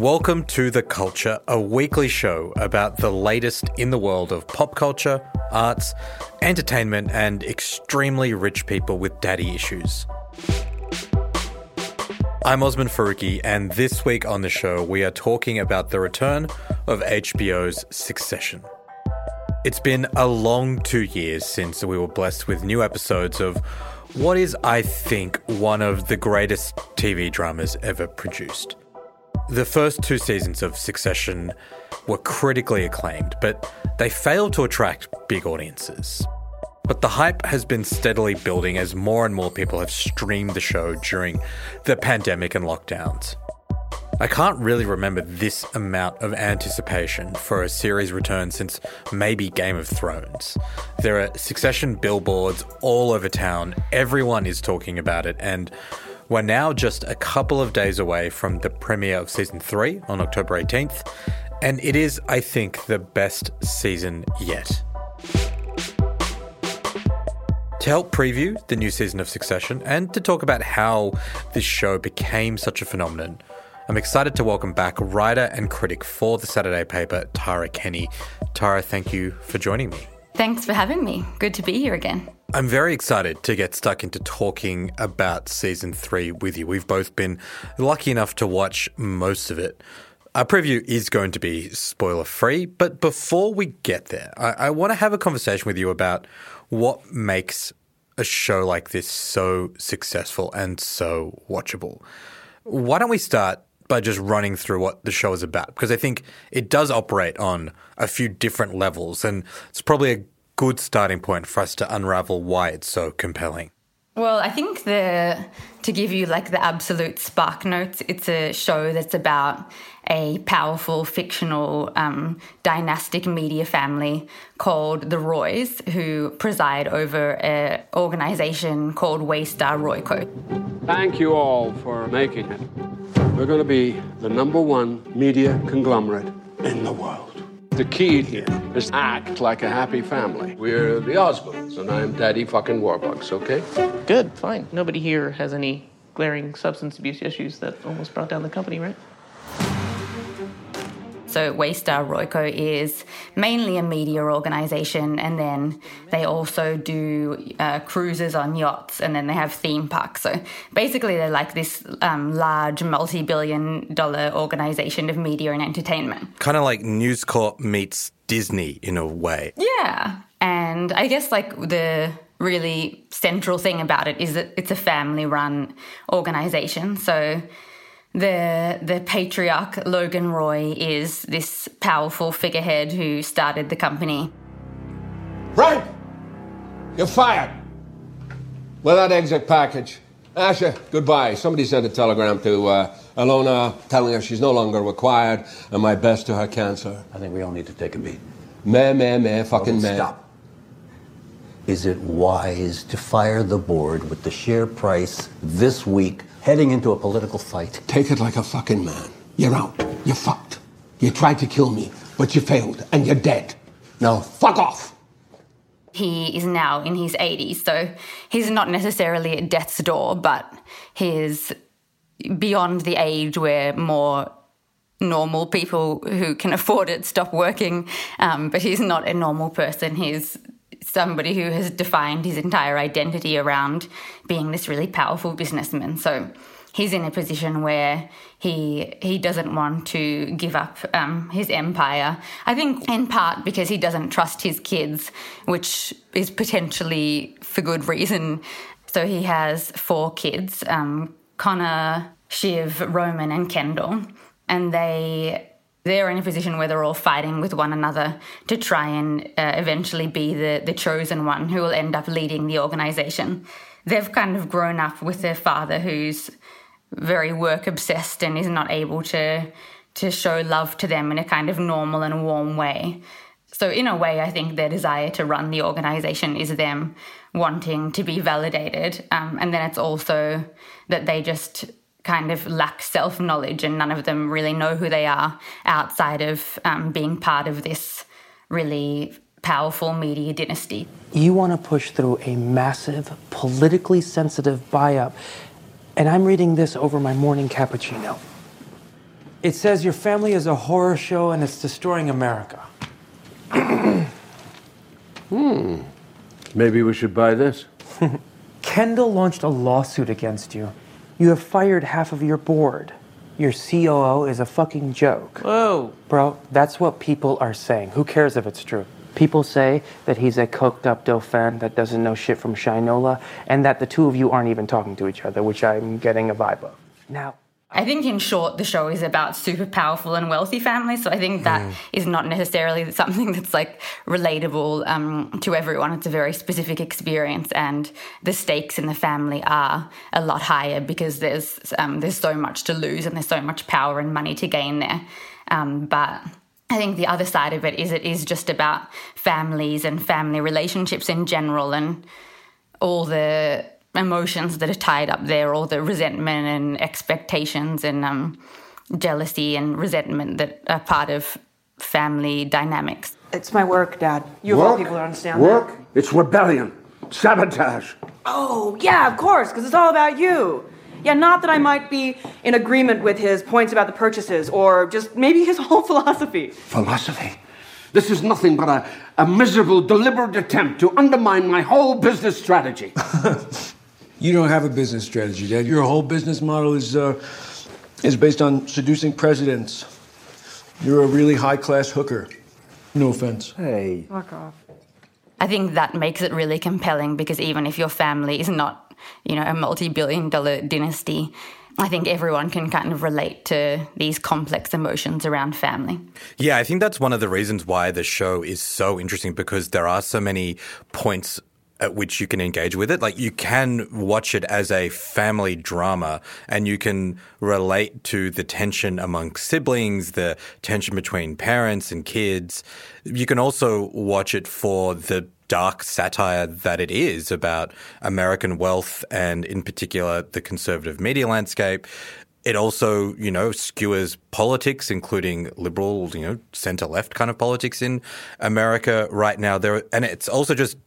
Welcome to The Culture, a weekly show about the latest in the world of pop culture, arts, entertainment, and extremely rich people with daddy issues. I'm Osman Faruqi, and this week on the show, we are talking about the return of HBO's Succession. It's been a long two years since we were blessed with new episodes of what is, I think, one of the greatest TV dramas ever produced. The first two seasons of Succession were critically acclaimed, but they failed to attract big audiences. But the hype has been steadily building as more and more people have streamed the show during the pandemic and lockdowns. I can't really remember this amount of anticipation for a series return since maybe Game of Thrones. There are succession billboards all over town, everyone is talking about it, and we're now just a couple of days away from the premiere of season 3 on October 18th, and it is, I think, the best season yet. To help preview the new season of Succession and to talk about how this show became such a phenomenon, I'm excited to welcome back writer and critic for the Saturday paper, Tara Kenny. Tara, thank you for joining me. Thanks for having me. Good to be here again. I'm very excited to get stuck into talking about season three with you. We've both been lucky enough to watch most of it. Our preview is going to be spoiler free, but before we get there, I, I want to have a conversation with you about what makes a show like this so successful and so watchable. Why don't we start by just running through what the show is about? Because I think it does operate on a few different levels, and it's probably a good starting point for us to unravel why it's so compelling. Well, I think the to give you like the absolute spark notes, it's a show that's about a powerful fictional um, dynastic media family called the Roys, who preside over an organization called Waystar Royco. Thank you all for making it. We're going to be the number one media conglomerate in the world. The key here is act like a happy family. We're the Osmonds, and I'm Daddy fucking Warbucks, okay? Good, fine. Nobody here has any glaring substance abuse issues that almost brought down the company, right? So Waystar Royco is mainly a media organisation, and then they also do uh, cruises on yachts, and then they have theme parks. So basically, they're like this um, large, multi-billion-dollar organisation of media and entertainment. Kind of like News Corp meets Disney in a way. Yeah, and I guess like the really central thing about it is that it's a family-run organisation. So the the patriarch Logan Roy is this powerful figurehead who started the company. Frank, you're fired. Well, that exit package. Asha, goodbye. Somebody sent a telegram to uh, Alona telling her she's no longer required and my best to her cancer. I think we all need to take a beat. Meh, meh, meh, fucking Oh, meh. Stop. Is it wise to fire the board with the share price this week heading into a political fight? Take it like a fucking man. You're out. You're fucked. You tried to kill me, but you failed, and you're dead. Now, fuck off. He is now in his 80s, so he's not necessarily at death's door, but he's beyond the age where more normal people who can afford it stop working. Um, but he's not a normal person. He's somebody who has defined his entire identity around being this really powerful businessman. So he's in a position where he he doesn't want to give up um, his empire. I think in part because he doesn't trust his kids, which is potentially for good reason. So he has four kids: um, Connor, Shiv, Roman, and Kendall, and they they're in a position where they're all fighting with one another to try and uh, eventually be the, the chosen one who will end up leading the organization. They've kind of grown up with their father who's very work obsessed and is not able to to show love to them in a kind of normal and warm way. So in a way, I think their desire to run the organization is them wanting to be validated, um, and then it's also that they just kind of lack self knowledge and none of them really know who they are outside of um, being part of this really powerful media dynasty. You want to push through a massive, politically sensitive buy up, and I'm reading this over my morning cappuccino. It says your family is a horror show and it's destroying America. Hmm. Maybe we should buy this. Kendall launched a lawsuit against you. You have fired half of your board. Your COO is a fucking joke. Whoa. Bro, that's what people are saying. Who cares if it's true? People say that he's a coked up Dauphin that doesn't know shit from Shinola, and that the two of you aren't even talking to each other, which I'm getting a vibe of. Now, I think, in short, the show is about super powerful and wealthy families. So I think that is not necessarily something that's like relatable um, to everyone. It's a very specific experience, and the stakes in the family are a lot higher because there's um, there's so much to lose and there's so much power and money to gain there. Um, but I think the other side of it is it is just about families and family relationships in general and all the emotions that are tied up there, all the resentment and expectations and um, jealousy and resentment that are part of family dynamics. It's my work, Dad. You of all people don't understand Work? that. It's rebellion. Sabotage. Oh, yeah, of course, because it's all about you. Yeah, not that I might be in agreement with his points about the purchases or just maybe his whole philosophy. Philosophy. This is nothing but a, a miserable, deliberate attempt to undermine my whole business strategy. You don't have a business strategy, Dad. Your whole business model is uh, is based on seducing presidents. You're a really high class hooker. No offense. Hey, Fuck off. I think that makes it really compelling because even if your family is not, you know, a multi-billion dollar dynasty, I think everyone can kind of relate to these complex emotions around family. Yeah, I think that's one of the reasons why the show is so interesting because there are so many points at which you can engage with it. Like you can watch it as a family drama and you can relate to the tension among siblings, the tension between parents and kids. You can also watch it for the dark satire that it is about American wealth and in particular the conservative media landscape. It also, you know, skewers politics, including liberal, you know, center left kind of politics in America right now. There, and it's also just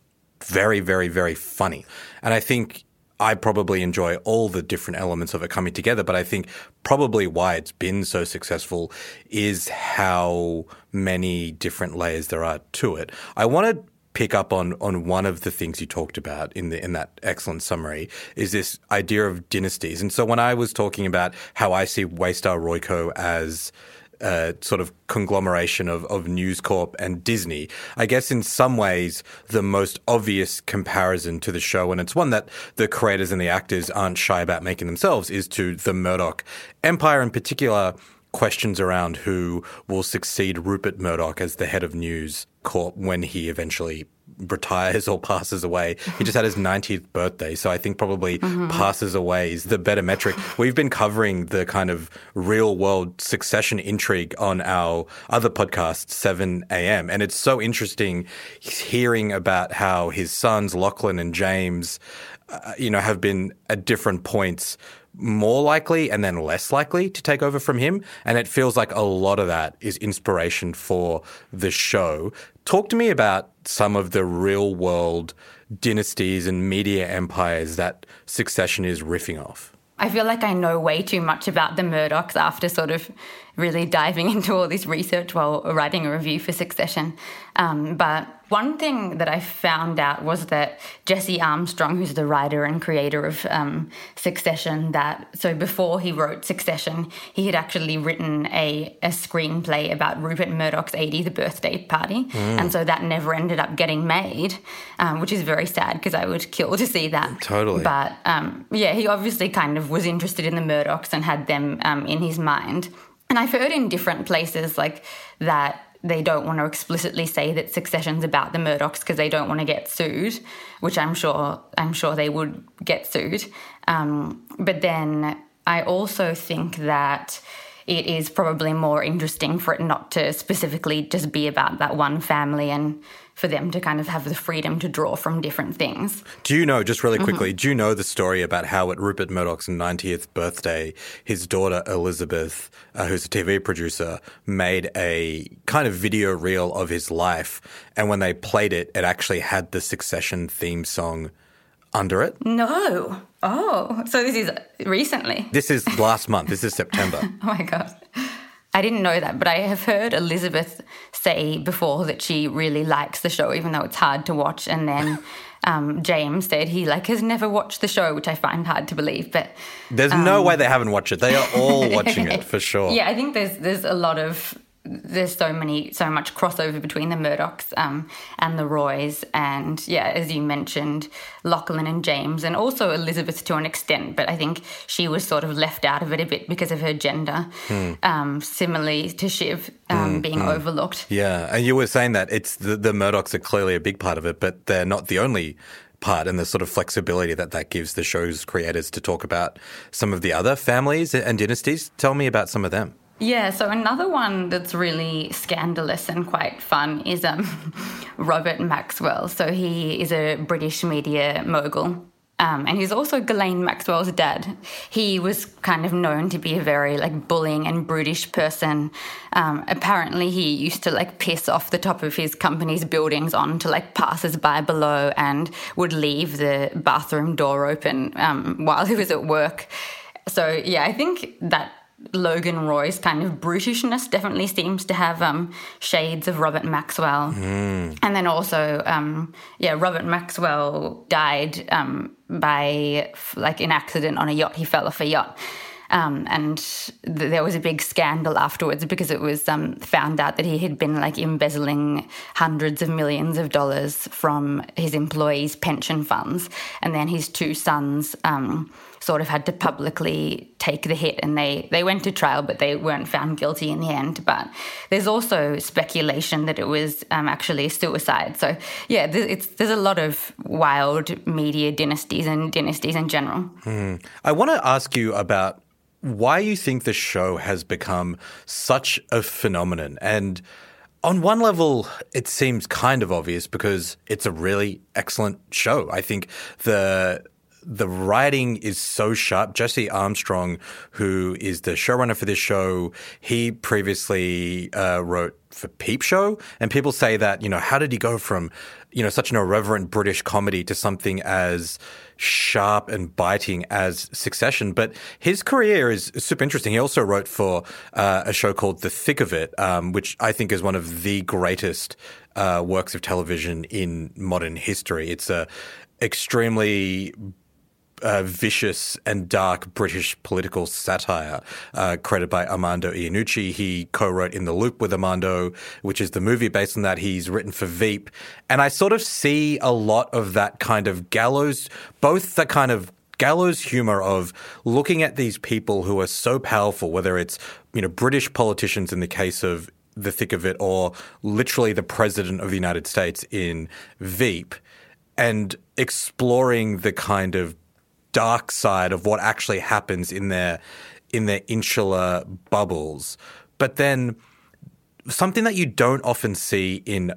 very, very, very funny. And I think I probably enjoy all the different elements of it coming together, but I think probably why it's been so successful is how many different layers there are to it. I want to pick up on on one of the things you talked about in the in that excellent summary is this idea of dynasties. And so when I was talking about how I see Waystar Royco as uh, sort of conglomeration of, of News Corp and Disney. I guess in some ways, the most obvious comparison to the show, and it's one that the creators and the actors aren't shy about making themselves, is to the Murdoch empire, in particular, questions around who will succeed Rupert Murdoch as the head of News Corp when he eventually retires or passes away. He just had his 90th birthday, so I think probably passes away is the better metric. We've been covering the kind of real world succession intrigue on our other podcast, 7 a.m. And it's so interesting hearing about how his sons, Lachlan and James, uh, you know, have been at different points more likely and then less likely to take over from him. And it feels like a lot of that is inspiration for the show. Talk to me about some of the real world dynasties and media empires that Succession is riffing off. I feel like I know way too much about the Murdochs after sort of really diving into all this research while writing a review for Succession. Um, but one thing that I found out was that Jesse Armstrong, who's the writer and creator of um, Succession, that so before he wrote Succession, he had actually written a, a screenplay about Rupert Murdoch's 80th birthday party, and so that never ended up getting made, um, which is very sad because I would kill to see that. Totally. But um, yeah, he obviously kind of was interested in the Murdochs and had them um, in his mind. And I've heard in different places like that they don't want to explicitly say that succession's about the Murdochs because they don't want to get sued, which I'm sure I'm sure they would get sued. Um, but then I also think that it is probably more interesting for it not to specifically just be about that one family and for them to kind of have the freedom to draw from different things. Do you know, just really quickly, do you know the story about how at Rupert Murdoch's 90th birthday, his daughter Elizabeth, uh, who's a TV producer, made a kind of video reel of his life. And when they played it, it actually had the Succession theme song under it. No. Oh, so this is recently. This is last month. This is September. Oh my god. I didn't know that, but I have heard Elizabeth say before that she really likes the show, even though it's hard to watch. And then um, James said he like has never watched the show, which I find hard to believe. But there's um, no way they haven't watched it. They are all watching it for sure. Yeah, I think there's there's a lot of there's so many so much crossover between the Murdochs um, and the Roys, and yeah, as you mentioned, Lachlan and James, and also Elizabeth to an extent, but I think she was sort of left out of it a bit because of her gender. Mm. Um, similarly to Shiv um, mm, being mm. overlooked. Yeah, and you were saying that it's the, the Murdochs are clearly a big part of it, but they're not the only part and the sort of flexibility that that gives the show's creators to talk about some of the other families and dynasties. Tell me about some of them. Yeah, so another one that's really scandalous and quite fun is um, Robert Maxwell. So he is a British media mogul. Um, and he's also Ghislaine Maxwell's dad. He was kind of known to be a very like bullying and brutish person. Um, apparently, he used to like piss off the top of his company's buildings onto like passers-by below, and would leave the bathroom door open um, while he was at work. So yeah, I think that Logan Roy's kind of brutishness definitely seems to have um, shades of Robert Maxwell. Mm. And then also, um, yeah, Robert Maxwell died um, by like an accident on a yacht. He fell off a yacht. Um, and th- there was a big scandal afterwards because it was um, found out that he had been like embezzling hundreds of millions of dollars from his employees' pension funds, and then his two sons um, sort of had to publicly take the hit and they, they went to trial, but they weren't found guilty in the end. But there's also speculation that it was um, actually suicide. So, yeah, there's, there's a lot of wild media dynasties and dynasties in general. Hmm. I want to ask you about why you think the show has become such a phenomenon. And on one level, it seems kind of obvious because it's a really excellent show. I think the the writing is so sharp. Jesse Armstrong, who is the showrunner for this show, he previously uh, wrote for Peep Show, and people say that you know how did he go from you know such an irreverent British comedy to something as sharp and biting as Succession. But his career is super interesting. He also wrote for uh, a show called The Thick of It, um, which I think is one of the greatest uh, works of television in modern history. It's a extremely uh, vicious and dark British political satire, uh, created by Armando Iannucci. He co-wrote In the Loop with Armando, which is the movie based on that. He's written for Veep. And I sort of see a lot of that kind of gallows, both the kind of gallows humor of looking at these people who are so powerful, whether it's, you know, British politicians in the case of the thick of it, or literally the president of the United States in Veep, and exploring the kind of dark side of what actually happens in their in their insular bubbles. But then something that you don't often see in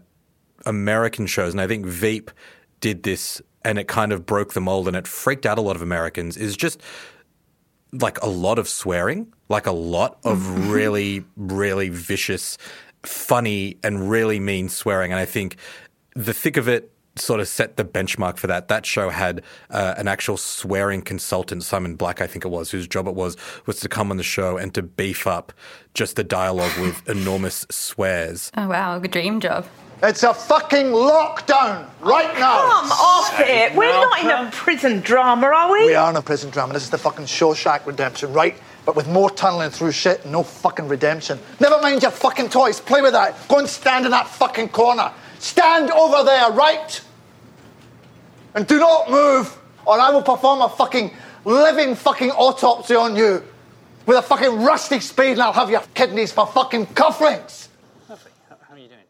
American shows, and I think Veep did this and it kind of broke the mold and it freaked out a lot of Americans, is just like a lot of swearing, like a lot of mm-hmm. really, really vicious, funny, and really mean swearing. And I think the thick of it sort of set the benchmark for that. That show had uh, an actual swearing consultant, Simon Black, I think it was, whose job it was was to come on the show and to beef up just the dialogue with enormous swears. Oh wow, a dream job. It's a fucking lockdown right now. Come off it. We're not in a prison drama, are we? We are in a prison drama. This is the fucking Shawshank redemption, right? But with more tunneling through shit and no fucking redemption. Never mind your fucking toys. Play with that. Go and stand in that fucking corner. Stand over there, right? And do not move, or I will perform a fucking living fucking autopsy on you with a fucking rusty spade and I'll have your kidneys for fucking cufflinks.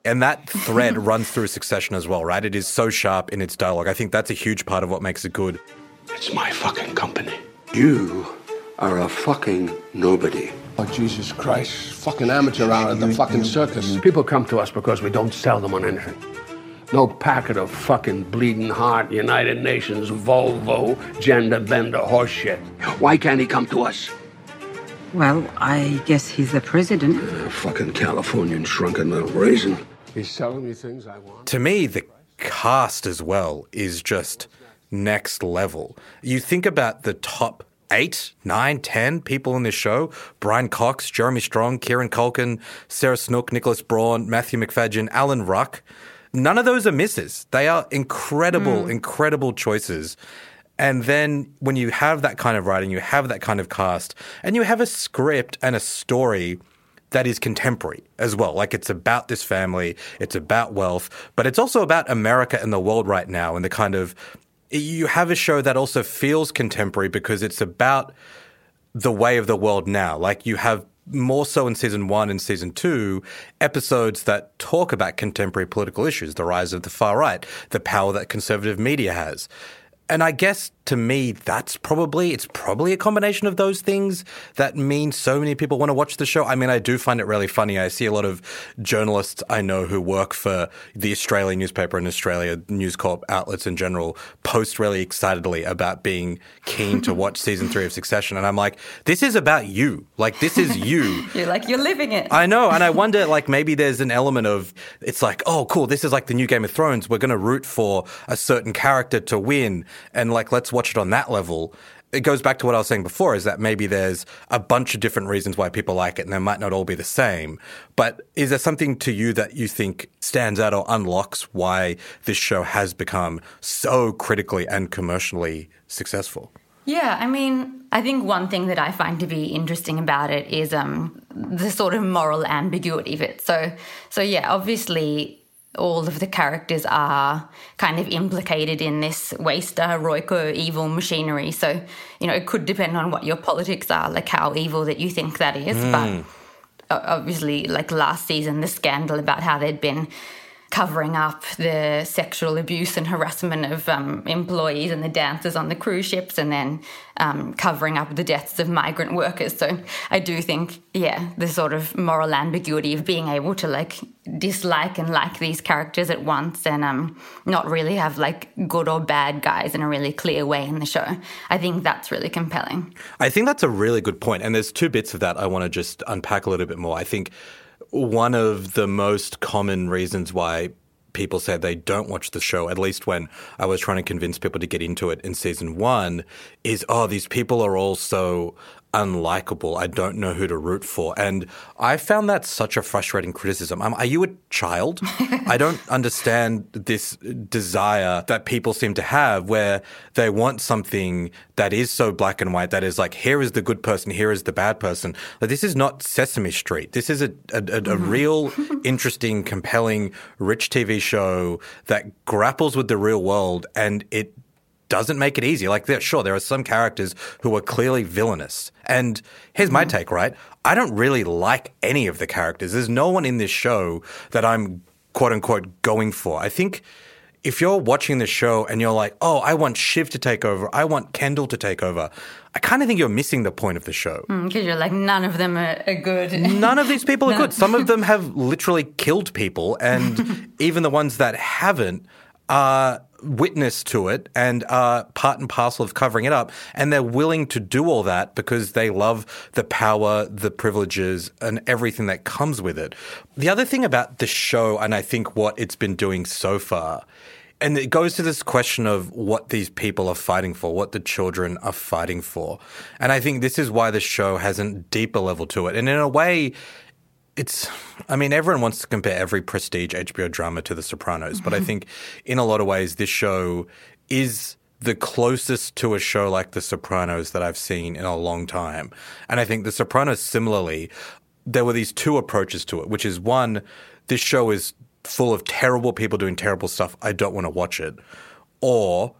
And that thread runs through Succession as well, right? It is so sharp in its dialogue. I think that's a huge part of what makes it good. It's my fucking company. You are a fucking nobody. Oh, Jesus Christ. Fucking amateur hour at the fucking circus. People come to us because we don't sell them on anything. No packet of fucking bleeding heart, United Nations, Volvo, gender bender horseshit. Why can't he come to us? Well, I guess he's the president. Uh, fucking Californian shrunken little raisin. He's selling me things I want. To me, the cast as well is just next level. You think about the top eight, nine, ten people in this show. Brian Cox, Jeremy Strong, Kieran Culkin, Sarah Snook, Nicholas Braun, Matthew Macfadyen, Alan Ruck. None of those are misses. They are incredible, hmm. incredible choices. And then when you have that kind of writing, you have that kind of cast, and you have a script and a story that is contemporary as well. Like it's about this family, it's about wealth, but it's also about America and the world right now and the kind of you have a show that also feels contemporary because it's about the way of the world now. Like you have more so in season one and season two, episodes that talk about contemporary political issues, the rise of the far right, the power that conservative media has. And I guess to me, that's probably, it's probably a combination of those things that mean so many people want to watch the show. I mean, I do find it really funny. I see a lot of journalists I know who work for the Australian newspaper and Australia News Corp outlets in general post really excitedly about being keen to watch season three of Succession. And I'm like, this is about you. Like, this is you. You're like, you're living it. I know, and I wonder, like, maybe there's an element of it's like, oh, cool, this is like the new Game of Thrones. We're going to root for a certain character to win, and like, let's watch it on that level. It goes back to what I was saying before: is that maybe there's a bunch of different reasons why people like it, and they might not all be the same. But is there something to you that you think stands out or unlocks why this show has become so critically and commercially successful? Yeah, I mean, I think one thing that I find to be interesting about it is um, the sort of moral ambiguity of it. So, so yeah, obviously, all of the characters are kind of implicated in this Waystar, uh, Royco evil machinery. So, you know, it could depend on what your politics are, like how evil that you think that is. But hmm. obviously, like last season, the scandal about how they'd been covering up the sexual abuse and harassment of um, employees and the dancers on the cruise ships, and then um, covering up the deaths of migrant workers. So I do think, yeah, the sort of moral ambiguity of being able to like dislike and like these characters at once, and um, not really have like good or bad guys in a really clear way in the show. I think that's really compelling. I think that's a really good point. And there's two bits of that I want to just unpack a little bit more. I think one of the most common reasons why people say they don't watch the show, at least when I was trying to convince people to get into it in season one, is oh, these people are all so unlikable. I don't know who to root for. And I found that such a frustrating criticism. Um, are you a child? I don't understand this desire that people seem to have where they want something that is so black and white, that is like, here is the good person, here is the bad person. Like, this is not Sesame Street. This is a, a, a, a real, interesting, compelling, rich TV show that grapples with the real world and it doesn't make it easy. Like, sure, there are some characters who are clearly villainous. And here's my hmm. take, right? I don't really like any of the characters. There's no one in this show that I'm quote unquote going for. I think if you're watching the show and you're like, oh, I want Shiv to take over, I want Kendall to take over, I kind of think you're missing the point of the show. Hmm, because you're like, none of them are, are good. None of these people are good. Some of them have literally killed people, and even the ones that haven't are witness to it and are part and parcel of covering it up. And they're willing to do all that because they love the power, the privileges, and everything that comes with it. The other thing about the show, and I think what it's been doing so far, and it goes to this question of what these people are fighting for, what the children are fighting for. And I think this is why the show has a deeper level to it. And in a way, it's I mean everyone wants to compare every prestige HBO drama to The Sopranos, but I mm-hmm. think in a lot of ways this show is the closest to a show like The Sopranos that I've seen in a long time. And I think The Sopranos similarly there were these two approaches to it, which is one this show is full of terrible people doing terrible stuff. I don't want to watch it. Or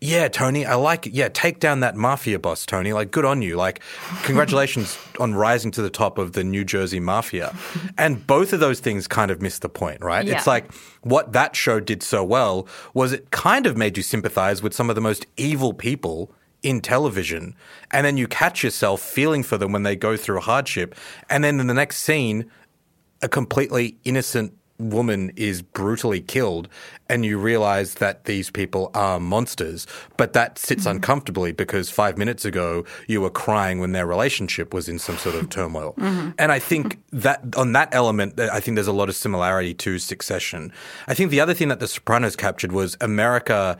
yeah, Tony, I like it. Yeah, take down that mafia boss, Tony. Like, good on you. Like, congratulations on rising to the top of the New Jersey mafia. And both of those things kind of miss the point, right? Yeah. It's like what that show did so well was it kind of made you sympathize with some of the most evil people in television. And then you catch yourself feeling for them when they go through hardship. And then in the next scene, a completely innocent woman is brutally killed and you realize that these people are monsters but that sits mm-hmm. uncomfortably because 5 minutes ago you were crying when their relationship was in some sort of turmoil. Mm-hmm. And i think that on that element i think there's a lot of similarity to succession. I think the other thing that the sopranos captured was america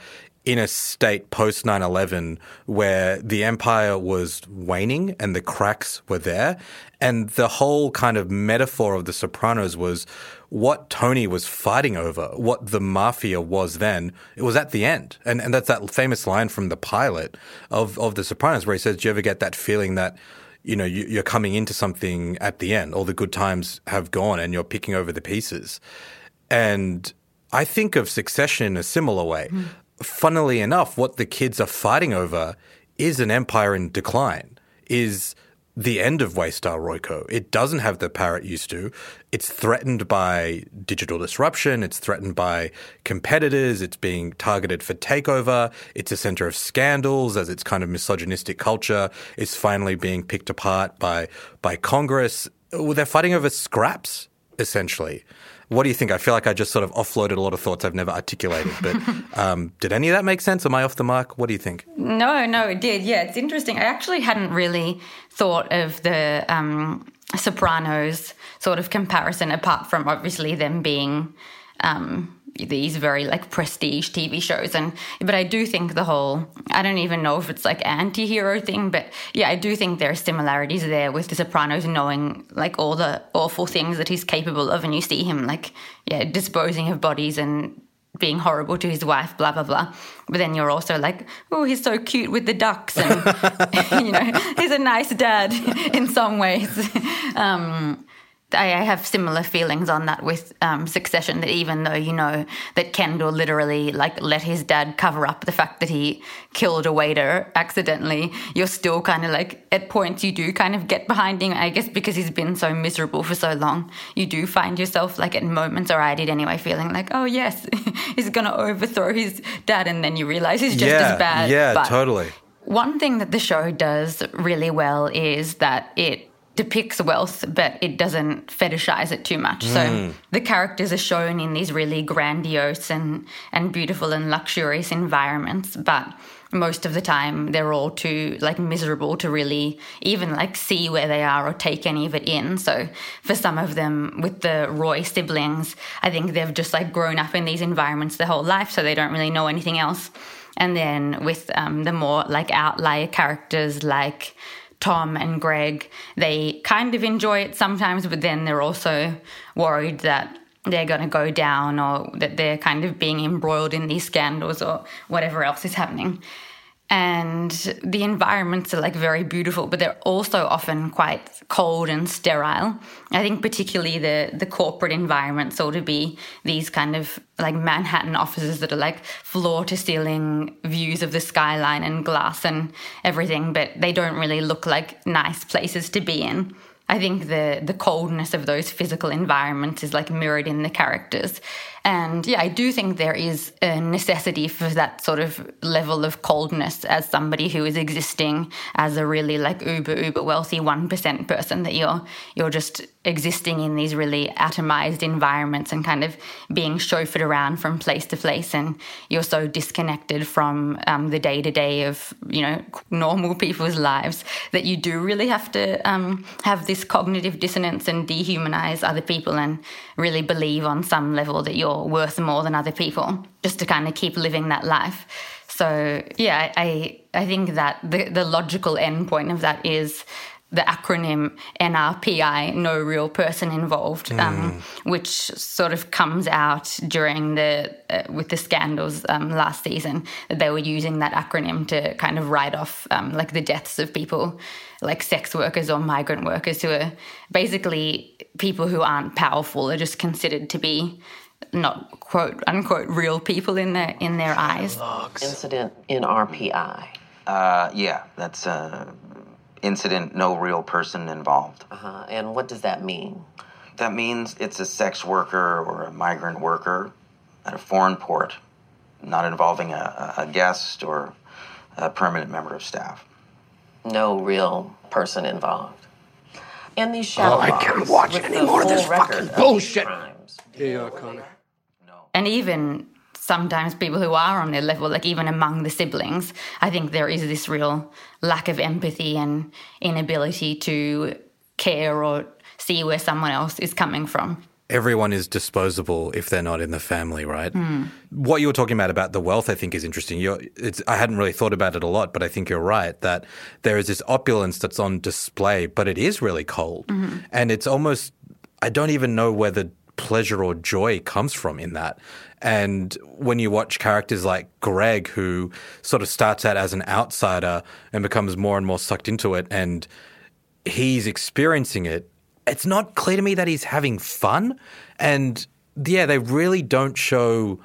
in a state post 9 11 where the empire was waning and the cracks were there. And the whole kind of metaphor of The Sopranos was what Tony was fighting over, what the mafia was then. It was at the end. And, and that's that famous line from the pilot of, of The Sopranos where he says, Do you ever get that feeling that you know, you, are coming into something at the end. All the good times have gone and you're picking over the pieces. And I think of Succession in a similar way. Mm. Funnily enough, what the kids are fighting over is an empire in decline, is the end of Waystar Royco. It doesn't have the power it used to. It's threatened by digital disruption. It's threatened by competitors. It's being targeted for takeover. It's a center of scandals as its kind of misogynistic culture is finally being picked apart by, by Congress. They're fighting over scraps, essentially. What do you think? I feel like I just sort of offloaded a lot of thoughts I've never articulated. But um, did any of that make sense? Am I off the mark? What do you think? No, no, it did. Yeah, it's interesting. I actually hadn't really thought of the um, Sopranos sort of comparison, apart from obviously them being. Um, these very like prestige TV shows and but I do think the whole I don't even know if it's like anti-hero thing but yeah I do think there are similarities there with the Sopranos knowing like all the awful things that he's capable of and you see him like yeah disposing of bodies and being horrible to his wife, blah blah blah. But then you're also like, oh, he's so cute with the ducks, and you know, he's a nice dad in some ways. Um, I have similar feelings on that with um, Succession. That even though you know that Kendall literally like let his dad cover up the fact that he killed a waiter accidentally, you're still kind of like at points you do kind of get behind him. I guess because he's been so miserable for so long, you do find yourself like at moments, or I did anyway, feeling like, oh yes, he's gonna overthrow his dad, and then you realize he's just yeah, as bad. Yeah, but totally. One thing that the show does really well is that it depicts wealth, but it doesn't fetishize it too much. Mm. So the characters are shown in these really grandiose and, and beautiful and luxurious environments, but most of the time they're all too like miserable to really even like see where they are or take any of it in. So for some of them with the Roy siblings, I think they've just like grown up in these environments their whole life, so they don't really know anything else. And then with um, the more like outlier characters like Tom and Greg, they kind of enjoy it sometimes, but then they're also worried that they're going to go down or that they're kind of being embroiled in these scandals or whatever else is happening and the environments are like very beautiful but they're also often quite cold and sterile i think particularly the the corporate environment sort of be these kind of like manhattan offices that are like floor to ceiling views of the skyline and glass and everything but they don't really look like nice places to be in I think the the coldness of those physical environments is like mirrored in the characters. And yeah, I do think there is a necessity for that sort of level of coldness as somebody who is existing as a really like uber uber wealthy one percent person that you're you're just existing in these really atomized environments and kind of being chauffeured around from place to place. And you're so disconnected from um, the day to day of you know normal people's lives that you do really have to um, have this cognitive dissonance and dehumanize other people and really believe on some level that you're worth more than other people just to kind of keep living that life so yeah i i think that the the logical end point of that is the acronym NRPI, no real person involved, mm. um, which sort of comes out during the uh, with the scandals um, last season. That they were using that acronym to kind of write off um, like the deaths of people, like sex workers or migrant workers, who are basically people who aren't powerful, are just considered to be not quote unquote real people in their in their eyes. Incident NRPI. Uh, yeah, that's uh, incident, no real person involved. Uh-huh. And what does that mean? That means it's a sex worker or a migrant worker at a foreign port, not involving a, a guest or a permanent member of staff. No real person involved. And these shadow Oh, I can't watch any more of this fucking bullshit. Yeah, Connor. And even sometimes people who are on their level, like even among the siblings, I think there is this real lack of empathy and inability to care or see where someone else is coming from. everyone is disposable if they're not in the family, right? Hmm. What you were talking about about the wealth, I think, is interesting. You're, it's, I hadn't really thought about it a lot, but I think you're right that there is this opulence that's on display, but it is really cold, Mhm. and it's almost I don't even know where the pleasure or joy comes from in that. And when you watch characters like Greg, who sort of starts out as an outsider and becomes more and more sucked into it, and he's experiencing it, it's not clear to me that he's having fun. And yeah, they really don't show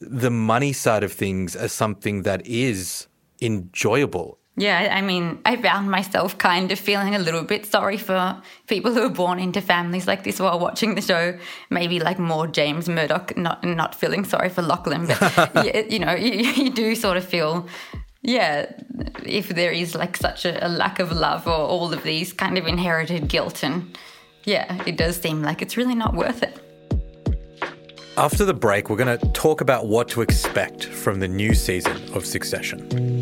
the money side of things as something that is enjoyable. Yeah, I mean, I found myself kind of feeling a little bit sorry for people who are born into families like this while watching the show. Maybe like more James Murdoch, not not feeling sorry for Lachlan, but yeah, you know, you, you do sort of feel, yeah, if there is like such a, a lack of love or all of these kind of inherited guilt, and yeah, it does seem like it's really not worth it. After the break, we're going to talk about what to expect from the new season of Succession.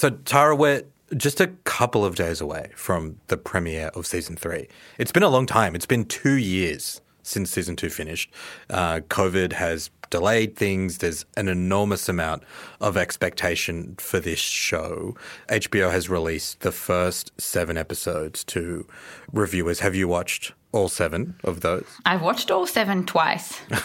So, Tara, we're just a couple of days away from the premiere of season three. It's been a long time. It's been two years since season two finished. Uh, COVID has delayed things. There's an enormous amount of expectation for this show. HBO has released the first seven episodes to reviewers. Have you watched all seven of those? I've watched all seven twice.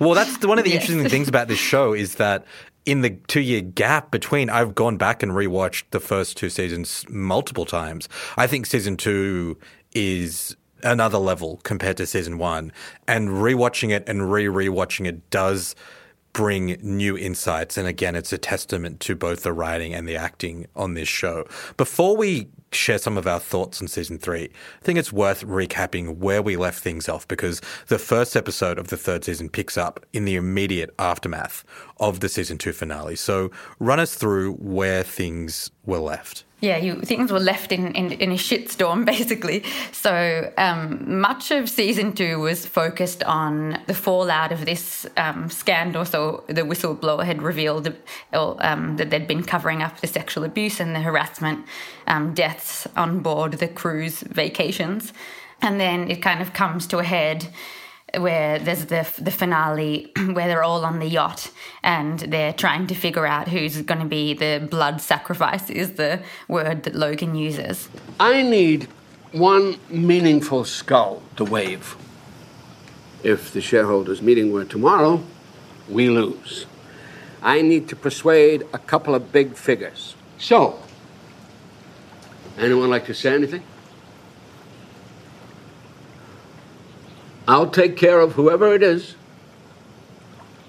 well, that's one of the Yes. interesting things about this show is that in the two year gap between, I've gone back and rewatched the first two seasons multiple times. I think season two is another level compared to season one, and rewatching it and re rewatching it does bring new insights. And again, it's a testament to both the writing and the acting on this show. Before we share some of our thoughts on season three, I think it's worth recapping where we left things off because the first episode of the third season picks up in the immediate aftermath of the season two finale. So run us through where things were left. Yeah, you things were left in, in, in a shitstorm basically. So um, much of season two was focused on the fallout of this um, scandal. So the whistleblower had revealed um, that they'd been covering up the sexual abuse and the harassment um, deaths on board the cruise vacations, and then it kind of comes to a head where there's the the finale where they're all on the yacht and they're trying to figure out who's going to be the blood sacrifice is the word that Logan uses. I need one meaningful skull to wave. If the shareholders' meeting were tomorrow, we lose. I need to persuade a couple of big figures. So, anyone like to say anything? I'll take care of whoever it is.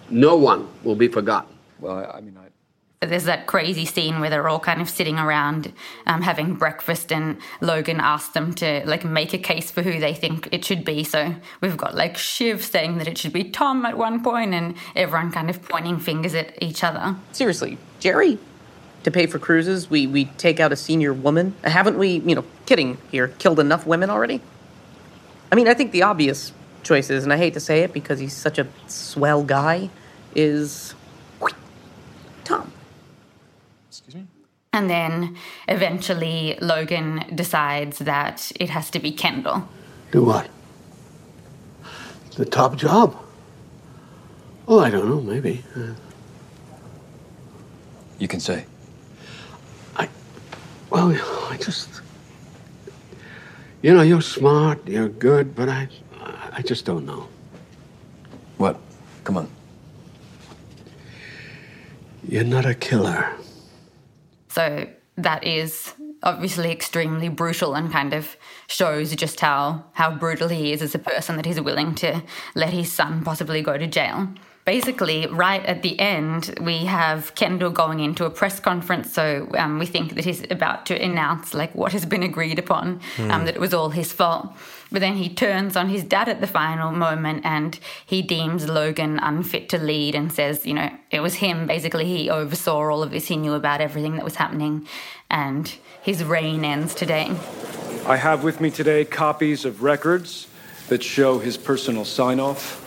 No one will be forgotten. Well, I mean, I. There's that crazy scene where they're all kind of sitting around um, having breakfast, and Logan asks them to like make a case for who they think it should be. So we've got like Shiv saying that it should be Tom at one point, and everyone kind of pointing fingers at each other. Seriously, Gerri, to pay for cruises, we, we take out a senior woman. Haven't we, you know, kidding here, killed enough women already? I mean, I think the obvious choice is, and I hate to say it because he's such a swell guy, is Tom. Excuse me? And then eventually Logan decides that it has to be Kendall. Do what? The top job? Oh, I don't know, maybe. Uh, You can say. I. Well, I just. You know, you're smart, you're good, but I. I just don't know. What? Come on. You're not a killer. So that is obviously extremely brutal and kind of shows just how how brutal he is as a person that he's willing to let his son possibly go to jail. Basically, right at the end, we have Kendall going into a press conference. So um, we think that he's about to announce like what has been agreed upon, Hmm. um, that it was all his fault. But then he turns on his dad at the final moment and he deems Logan unfit to lead and says, you know, it was him. Basically, he oversaw all of this. He knew about everything that was happening. And his reign ends today. I have with me today copies of records that show his personal sign off.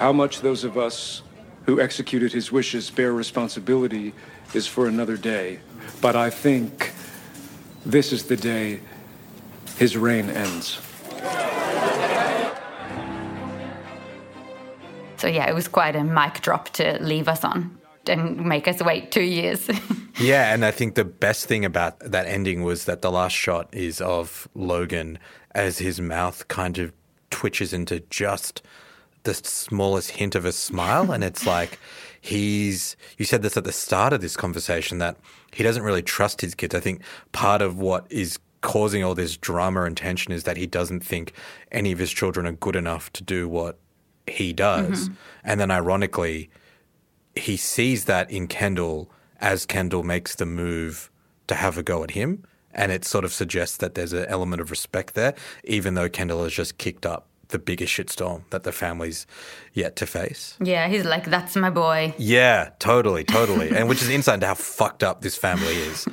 How much those of us who executed his wishes bear responsibility is for another day. But I think this is the day his reign ends. So yeah, it was quite a mic drop to leave us on and make us wait two years. Yeah, and I think the best thing about that ending was that the last shot is of Logan as his mouth kind of twitches into just the smallest hint of a smile. and it's like he's, you said this at the start of this conversation that he doesn't really trust his kids. I think part of what is causing all this drama and tension is that he doesn't think any of his children are good enough to do what he does. Mhm. And then ironically, he sees that in Kendall as Kendall makes the move to have a go at him. And it sort of suggests that there's an element of respect there, even though Kendall has just kicked up the biggest shitstorm that the family's yet to face. yeah, he's like, that's my boy. Yeah, totally, totally. and which is insight into how fucked up this family is.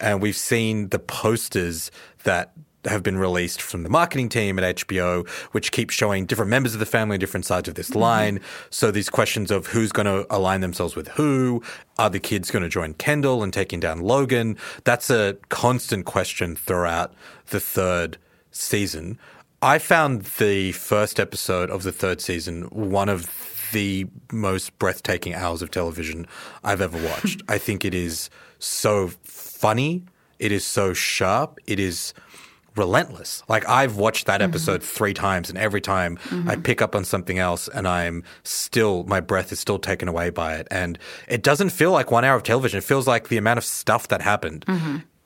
And we've seen the posters that have been released from the marketing team at HBO, which keep showing different members of the family on different sides of this mm-hmm. line. So these questions of who's going to align themselves with who, are the kids going to join Kendall and taking down Logan? That's a constant question throughout the third season. I found the first episode of the third season one of the most breathtaking hours of television I've ever watched. I think it is so funny. It is so sharp. It is relentless. Like I've watched that episode three times, and every time I Mhm. pick up on something else, and I'm still my breath is still taken away by it, and it doesn't feel like one hour of television. It feels like the amount of stuff that happened.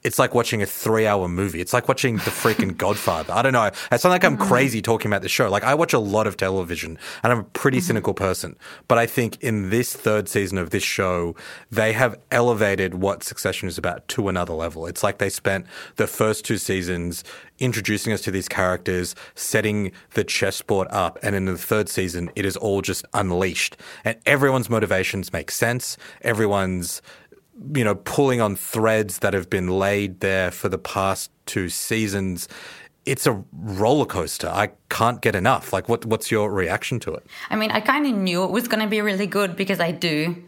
It's like watching a three hour movie. It's like watching the freaking Godfather. I don't know. It's not like I'm mm. crazy talking about the show. Like I watch a lot of television and I'm a pretty mm-hmm. cynical person. But I think in this third season of this show, they have elevated what Succession is about to another level. It's like they spent the first two seasons introducing us to these characters, setting the chessboard up, and in the third season, it is all just unleashed. And everyone's motivations make sense. Everyone's you know, pulling on threads that have been laid there for the past two seasons. It's a roller coaster. I can't get enough. Like, what, what's your reaction to it? I mean, I kind of knew it was going to be really good because I do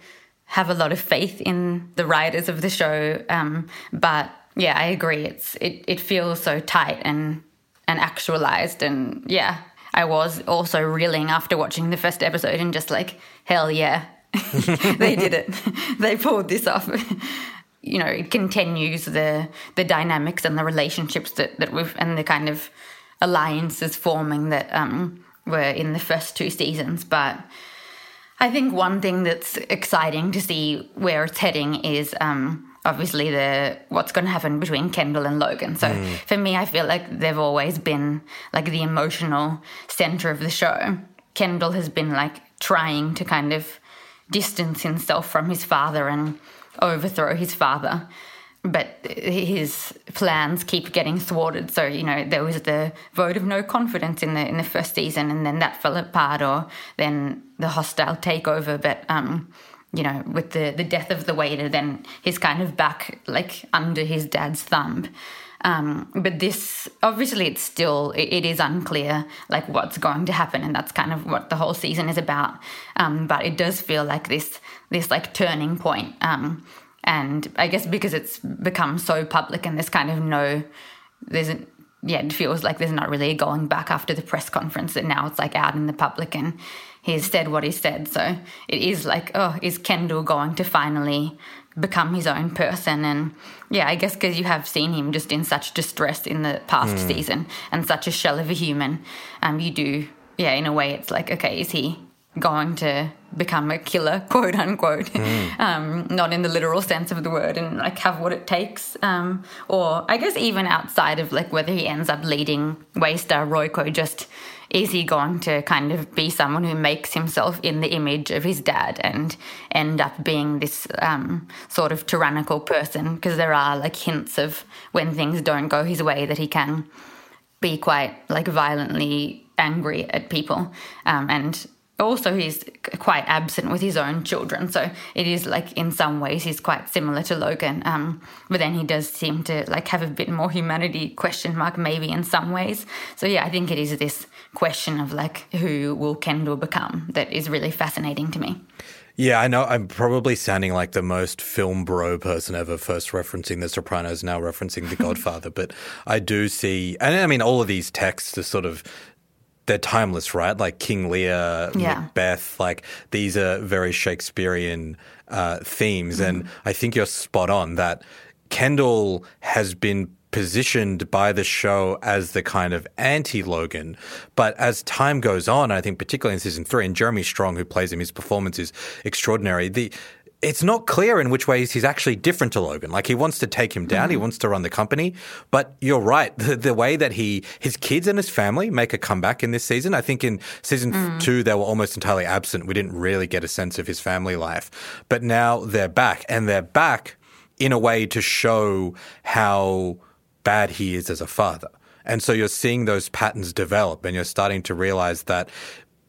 have a lot of faith in the writers of the show. Um, but yeah, I agree. It's it, it feels so tight and and actualized, and yeah, I was also reeling after watching the first episode and just like, hell yeah, they did it. they pulled this off. you know, it continues the the dynamics and the relationships that, that we've and the kind of alliances forming that um, were in the first two seasons. But I think one thing that's exciting to see where it's heading is um, obviously the what's going to happen between Kendall and Logan. So Mm. for me, I feel like they've always been like the emotional center of the show. Kendall has been like trying to kind of distance himself from his father and overthrow his father. But his plans keep getting thwarted. So you know there was the vote of no confidence in the in the first season, and then that fell apart, or then the hostile takeover. But um, you know, with the the death of the waiter, then he's kind of back like under his dad's thumb. Um, but this obviously it's still it, it is unclear like what's going to happen, and that's kind of what the whole season is about. Um, but it does feel like this this like turning point. Um, and I guess because it's become so public and there's kind of no there's a, yeah it feels like there's not really going back after the press conference that now it's like out in the public and he's said what he said so it is like oh is Kendall going to finally become his own person and yeah I guess because you have seen him just in such distress in the past Mm. season and such a shell of a human um you do yeah in a way it's like okay is he going to become a killer quote unquote Mm. um, not in the literal sense of the word and like have what it takes um, or i guess even outside of like whether he ends up leading waystar royco just is he going to kind of be someone who makes himself in the image of his dad and end up being this um, sort of tyrannical person? Because there are like hints of when things don't go his way that he can be quite like violently angry at people um, and also he's quite absent with his own children so it is like in some ways he's quite similar to logan um, but then he does seem to like have a bit more humanity question mark maybe in some ways so yeah i think it is this question of like who will kendall become that is really fascinating to me Yeah, I know. I'm probably sounding like the most film bro person ever, first referencing The Sopranos, now referencing The Godfather. but I do see, and I mean, all of these texts are sort of. They're timeless, right? Like King Lear, Yeah. Macbeth, like these are very Shakespearean uh, themes. And I think you're spot on that Kendall has been positioned by the show as the kind of anti Logan. But as time goes on, I think particularly in season three, and Jeremy Strong, who plays him, his performance is extraordinary. The it's not clear in which ways he's actually different to Logan. Like he wants to take him down, he wants to run the company. But you're right, the, the way that he, his kids and his family make a comeback in this season. I think in season Mm. two they were almost entirely absent. We didn't really get a sense of his family life, but now they're back, and they're back in a way to show how bad he is as a father. And so you're seeing those patterns develop, and you're starting to realize that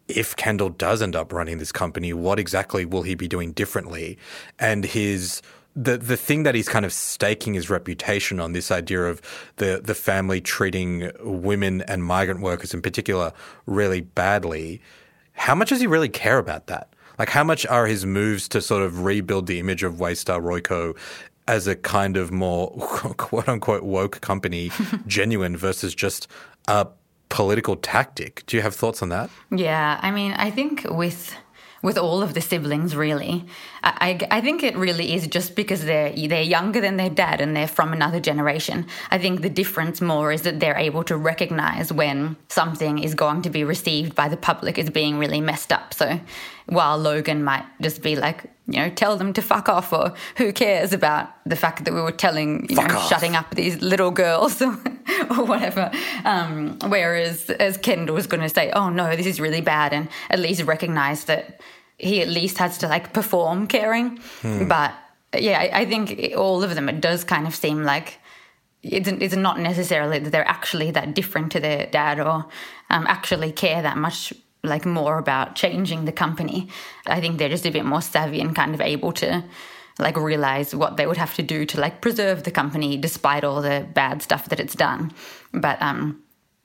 if Kendall does end up running this company, what exactly will he be doing differently? And his the the thing that he's kind of staking his reputation on this idea of the the family treating women and migrant workers in particular really badly. How much does he really care about that? Like, how much are his moves to sort of rebuild the image of Waystar Royco as a kind of more quote unquote woke company genuine versus just a political tactic? Do you have thoughts on that? Yeah, I mean, I think with with all of the siblings, really, I, I, I think it really is just because they're they're younger than their dad and they're from another generation. I think the difference more is that they're able to recognize when something is going to be received by the public as being really messed up. So while Logan might just be like, you know, tell them to fuck off, or who cares about the fact that we were telling, you Fuck know, off. shutting up these little girls or whatever. Um, whereas as Kendall was going to say, oh no, this is really bad, and at least recognize that he at least has to like perform caring. Hmm. But yeah, I, I think all of them, it does kind of seem like it's, it's not necessarily that they're actually that different to their dad or um, actually care that much like more about changing the company. I think they're just a bit more savvy and kind of able to like realize what they would have to do to like preserve the company despite all the bad stuff that it's done. But um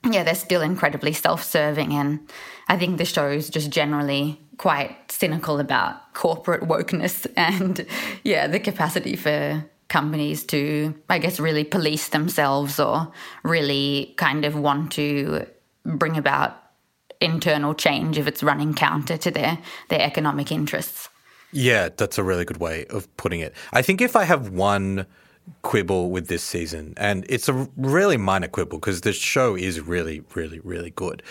yeah, they're still incredibly self-serving and I think the show is just generally quite cynical about corporate wokeness and yeah, the capacity for companies to I guess really police themselves or really kind of want to bring about internal change if it's running counter to their their economic interests. Yeah, that's a really good way of putting it. I think if I have one quibble with this season, and it's a really minor quibble because the show is really, really, really good.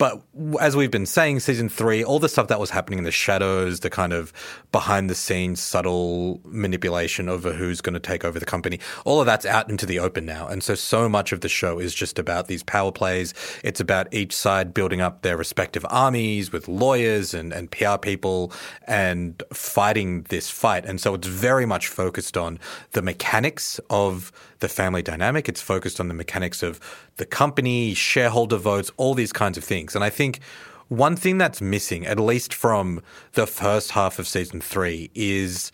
But as we've been saying, season three, all the stuff that was happening in the shadows, the kind of behind the scenes subtle manipulation over who's going to take over the company, all of that's out into the open now. And so, so much of the show is just about these power plays. It's about each side building up their respective armies with lawyers and, and PR people and fighting this fight. And so, it's very much focused on the mechanics of the family dynamic. It's focused on the mechanics of the company, shareholder votes, all these kinds of things. And I think one thing that's missing, at least from the first half of season three, is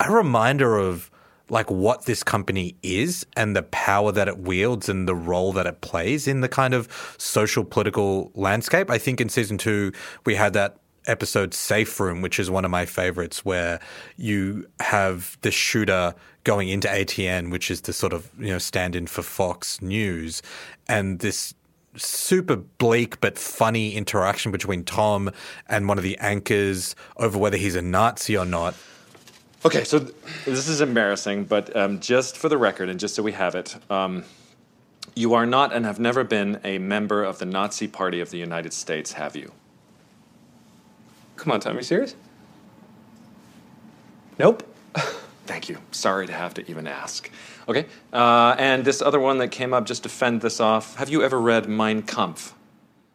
a reminder of like what this company is and the power that it wields and the role that it plays in the kind of social political landscape. I think in season two, we had that episode Safe Room, which is one of my favorites, where you have the shooter going into ATN, which is the sort of, you know, stand in for Fox News, and this super bleak but funny interaction between Tom and one of the anchors over whether he's a Nazi or not. Okay, so th- this is embarrassing, but um, just for the record and just so we have it, um, you are not and have never been a member of the Nazi Party of the United States, have you? Come on, Tom, are you serious? Nope. Thank you. Sorry to have to even ask. Okay, uh, and this other one that came up just to fend this off. Have you ever read Mein Kampf?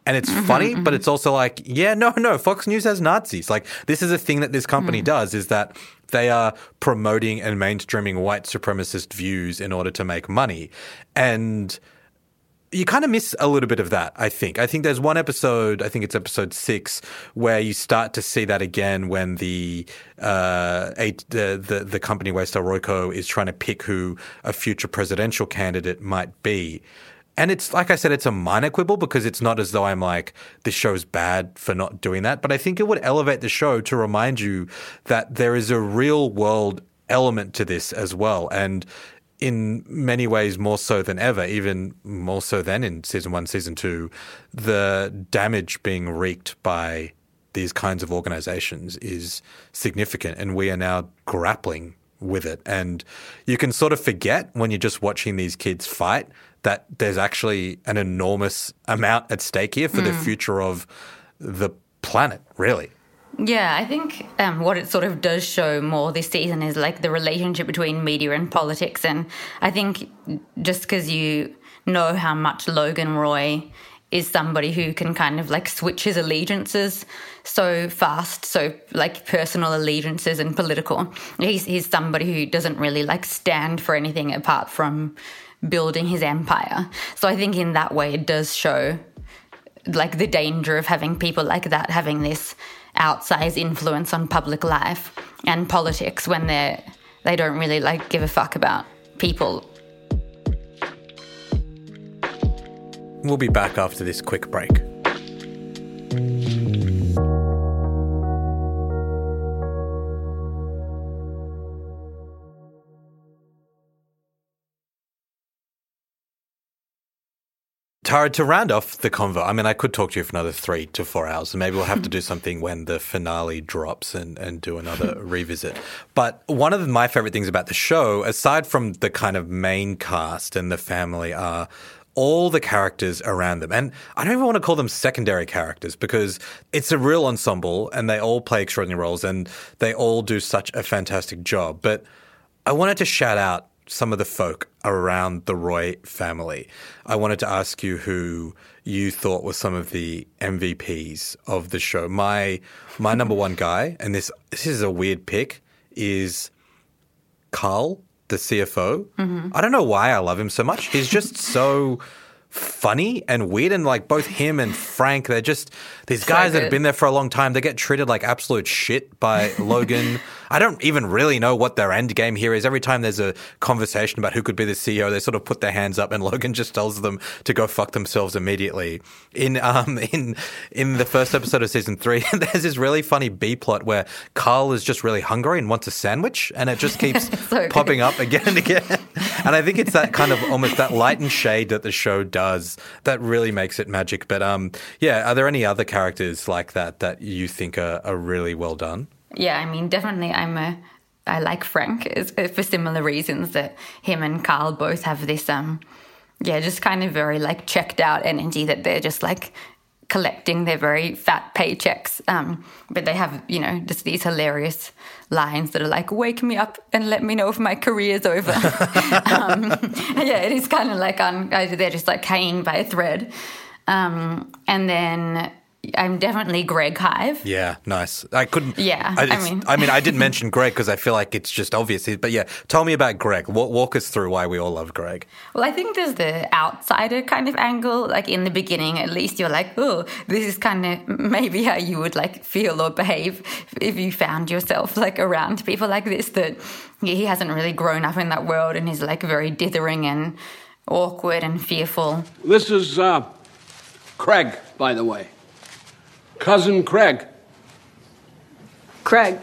And it's mm-hmm, funny, but mm-hmm. it's also like, yeah, no, no, Fox News has Nazis. Like, this is a thing that this company mm. does is that they are promoting and mainstreaming white supremacist views in order to make money. And you kind of miss a little bit of that, I think. I think there's one episode, I think it's episode six, where you start to see that again when the uh, eight, the, the the company Waystar Royco is trying to pick who a future presidential candidate might be. And it's like I said, it's a minor quibble because it's not as though I'm like, this show's bad for not doing that. But I think it would elevate the show to remind you that there is a real world element to this as well. And in many ways, more so than ever, even more so than in season one, season two, the damage being wreaked by these kinds of organizations is significant. And we are now grappling with it. And you can sort of forget when you're just watching these kids fight that there's actually an enormous amount at stake here for the Mm. future of the planet, really. Yeah, I think um, what it sort of does show more this season is like the relationship between media and politics. And I think just because you know how much Logan Roy is somebody who can kind of like switch his allegiances so fast, so like personal allegiances and political. He's, he's somebody who doesn't really like stand for anything apart from building his empire. So I think in that way it does show like the danger of having people like that having this outsized influence on public life and politics when they're they don't really like give a fuck about people. We'll be back after this quick break. Tara, to round off the convo, I mean, I could talk to you for another three to four hours, and maybe we'll have to do something when the finale drops and, and do another revisit. But one of my favorite things about the show, aside from the kind of main cast and the family, are all the characters around them. And I don't even want to call them secondary characters because it's a real ensemble and they all play extraordinary roles and they all do such a fantastic job. But I wanted to shout out some of the folk around the Roy family. I wanted to ask you who you thought were some of the MVPs of the show. My my number one guy, and this this is a weird pick, is Karl, the CFO. Mhm. I don't know why I love him so much. He's just so funny and weird and like both him and Frank, they're just these So guys that have been there for a long time. They get treated like absolute shit by Logan. I don't even really know what their end game here is. Every time there's a conversation about who could be the CEO, they sort of put their hands up and Logan just tells them to go fuck themselves immediately. In um in in the first episode of season three, there's this really funny B plot where Karl is just really hungry and wants a sandwich and it just keeps So popping up again and again. And I think it's that kind of almost that light and shade that the show does that really makes it magic. But um, yeah, are there any other characters like that that you think are, are really well done? Yeah, I mean, definitely, I'm a. I like Frank uh, for similar reasons that him and Karl both have this, um, yeah, just kind of very like checked out energy that they're just like collecting their very fat paychecks. Um, but they have, you know, just these hilarious lines that are like, "Wake me up and let me know if my career's over." um, yeah, it is kind of like on. They're just like hanging by a thread. Um, and then I'm definitely Greg Hive. Yeah, nice. I couldn't. Yeah, I, I mean- I mean, I didn't mention Greg because I feel like it's just obvious. But yeah, tell me about Greg. Walk, walk us through why we all love Greg. Well, I think there's the outsider kind of angle. Like in the beginning, at least you're like, oh, this is kind of maybe how you would like feel or behave if you found yourself like around people like this. That he hasn't really grown up in that world and he's like very dithering and awkward and fearful. This is uh, Craig, by the way. Cousin Craig. Craig.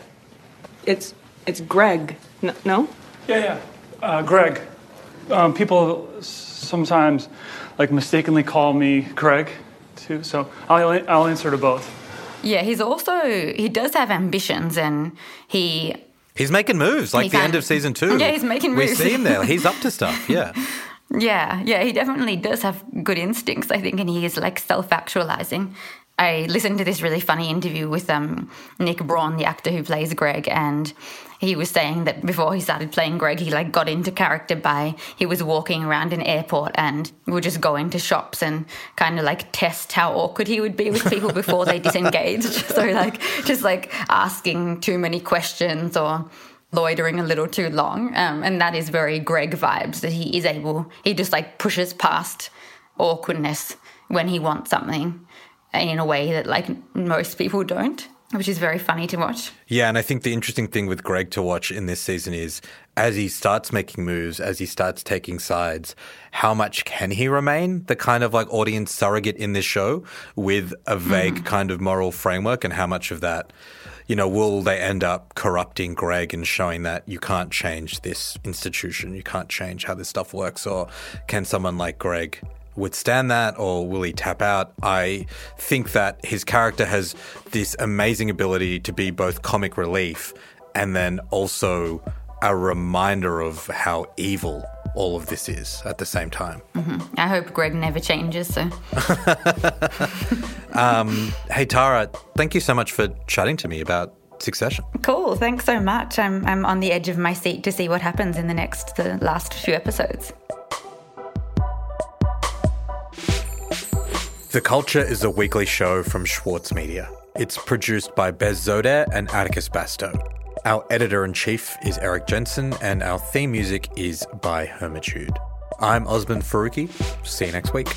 It's it's Greg. N- no? Yeah, yeah. Uh, Greg. Um, people sometimes like mistakenly call me Craig too, so I'll, I'll answer to both. Yeah, he's also he does have ambitions and he He's making moves like the end of season two. Yeah, he's making moves. We see him there. He's up to stuff. Yeah. Yeah, yeah, he definitely does have good instincts, I think, and he is like self actualizing. I listened to this really funny interview with um, Nick Braun, the actor who plays Greg, and he was saying that before he started playing Greg, he like got into character by he was walking around an airport and would just go into shops and kind of like test how awkward he would be with people before they disengaged. so like just like asking too many questions or loitering a little too long. Um, and that is very Greg vibes that he is able, he just like pushes past awkwardness when he wants something in a way that like most people don't, which is very funny to watch. Yeah, and I think the interesting thing with Greg to watch in this season is as he starts making moves, as he starts taking sides, how much can he remain the kind of like audience surrogate in this show with a vague Mm-hmm. kind of moral framework, and how much of that, you know, will they end up corrupting Greg and showing that you can't change this institution, you can't change how this stuff works, or can someone like Greg withstand that or will he tap out? I think that his character has this amazing ability to be both comic relief and then also a reminder of how evil all of this is at the same time. hmm I hope Greg never changes. So Um, hey, Tara, thank you so much for chatting to me about Succession. cool. Thanks so much. I'm I'm on the edge of my seat to see what happens in the next the last few episodes. The Culture is a weekly show from Schwartz Media. It's produced by Bez Zoder and Atticus Bastow. Our editor in chief is Erik Jensen, and our theme music is by Hermitude. I'm Osman Faruqi. See you next week.